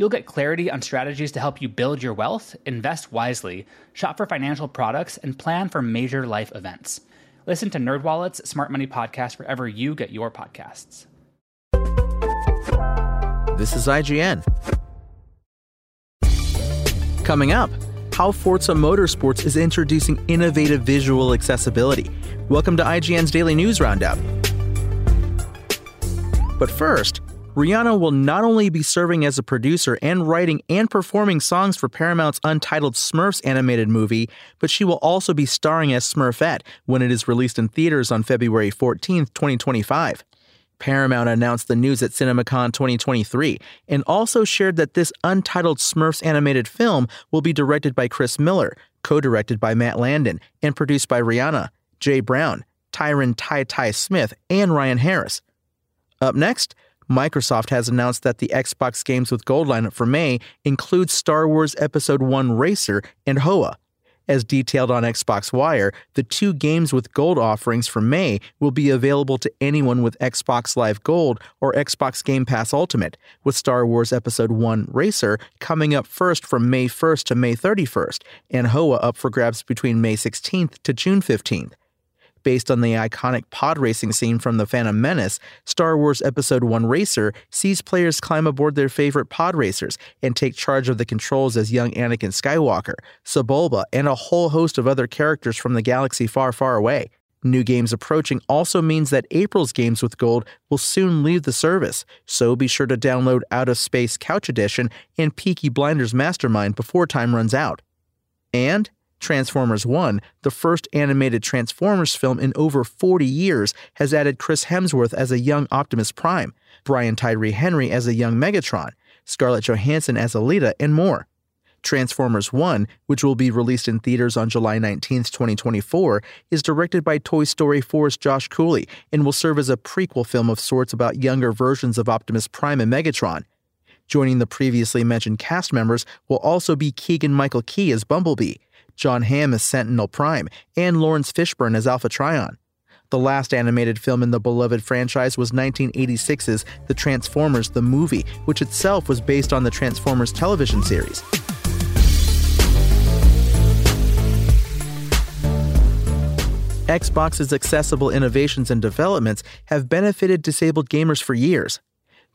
You'll get clarity on strategies to help you build your wealth, invest wisely, shop for financial products, and plan for major life events. Listen to NerdWallet's Smart Money Podcast wherever you get your podcasts. This is IGN. Coming up, how Forza Motorsports is introducing innovative visual accessibility. Welcome to IGN's Daily News Roundup. But first, Rihanna will not only be serving as a producer and writing and performing songs for Paramount's untitled Smurfs animated movie, but she will also be starring as Smurfette when it is released in theaters on February 14, 2025. Paramount announced the news at CinemaCon 2023 and also shared that this untitled Smurfs animated film will be directed by Chris Miller, co directed by Matt Landon, and produced by Rihanna, Jay Brown, Tyran Ty Ty Smith, and Ryan Harris. Up next, Microsoft has announced that the Xbox Games with Gold lineup for May includes Star Wars Episode 1 Racer and Hoa. As detailed on Xbox Wire, the two games with gold offerings for May will be available to anyone with Xbox Live Gold or Xbox Game Pass Ultimate, with Star Wars Episode 1 Racer coming up first from May 1st to May 31st, and Hoa up for grabs between May 16th to June 15th. Based on the iconic pod racing scene from The Phantom Menace, Star Wars Episode 1 Racer sees players climb aboard their favorite pod racers and take charge of the controls as young Anakin Skywalker, Sebulba, and a whole host of other characters from the galaxy far, far away. New games approaching also means that April's Games with Gold will soon leave the service, so be sure to download Out of Space Couch Edition and Peaky Blinders Mastermind before time runs out. And Transformers 1, the first animated Transformers film in over 40 years, has added Chris Hemsworth as a young Optimus Prime, Brian Tyree Henry as a young Megatron, Scarlett Johansson as Elita, and more. Transformers 1, which will be released in theaters on July 19, 2024, is directed by Toy Story 4's Josh Cooley and will serve as a prequel film of sorts about younger versions of Optimus Prime and Megatron. Joining the previously mentioned cast members will also be Keegan Michael Key as Bumblebee, Jon Hamm as Sentinel Prime, and Laurence Fishburne as Alpha Trion. The last animated film in the beloved franchise was 1986's The Transformers the Movie, which itself was based on the Transformers television series. Xbox's accessible innovations and developments have benefited disabled gamers for years.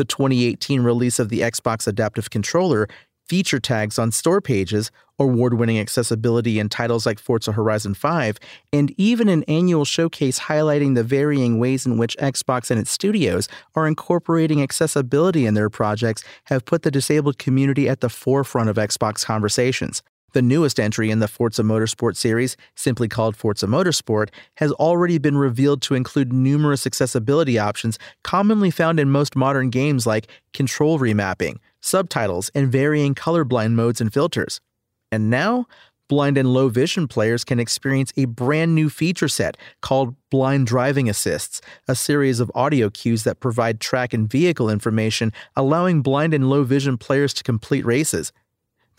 The 2018 release of the Xbox Adaptive Controller feature tags on store pages, award winning accessibility in titles like Forza Horizon 5, and even an annual showcase highlighting the varying ways in which Xbox and its studios are incorporating accessibility in their projects have put the disabled community at the forefront of Xbox conversations. The newest entry in the Forza Motorsport series, simply called Forza Motorsport, has already been revealed to include numerous accessibility options commonly found in most modern games like control remapping, subtitles, and varying colorblind modes and filters. And now, blind and low vision players can experience a brand new feature set called Blind Driving Assists, a series of audio cues that provide track and vehicle information, allowing blind and low vision players to complete races.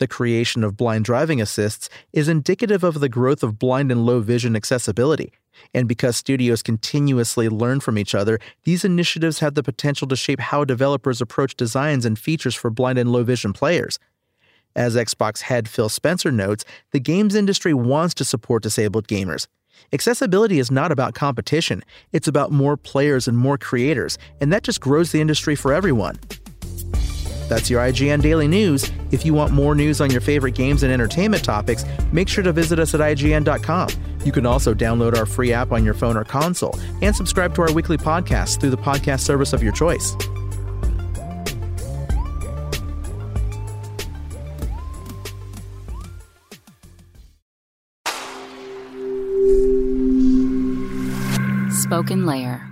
The creation of blind driving assists is indicative of the growth of blind and low vision accessibility. And because studios continuously learn from each other, these initiatives have the potential to shape how developers approach designs and features for blind and low vision players. As Xbox head Phil Spencer notes, the games industry wants to support disabled gamers. Accessibility is not about competition, it's about more players and more creators, and that just grows the industry for everyone. That's your IGN Daily News. If you want more news on your favorite games and entertainment topics, make sure to visit us at IGN.com. You can also download our free app on your phone or console and subscribe to our weekly podcast through the podcast service of your choice. Spoken Layer.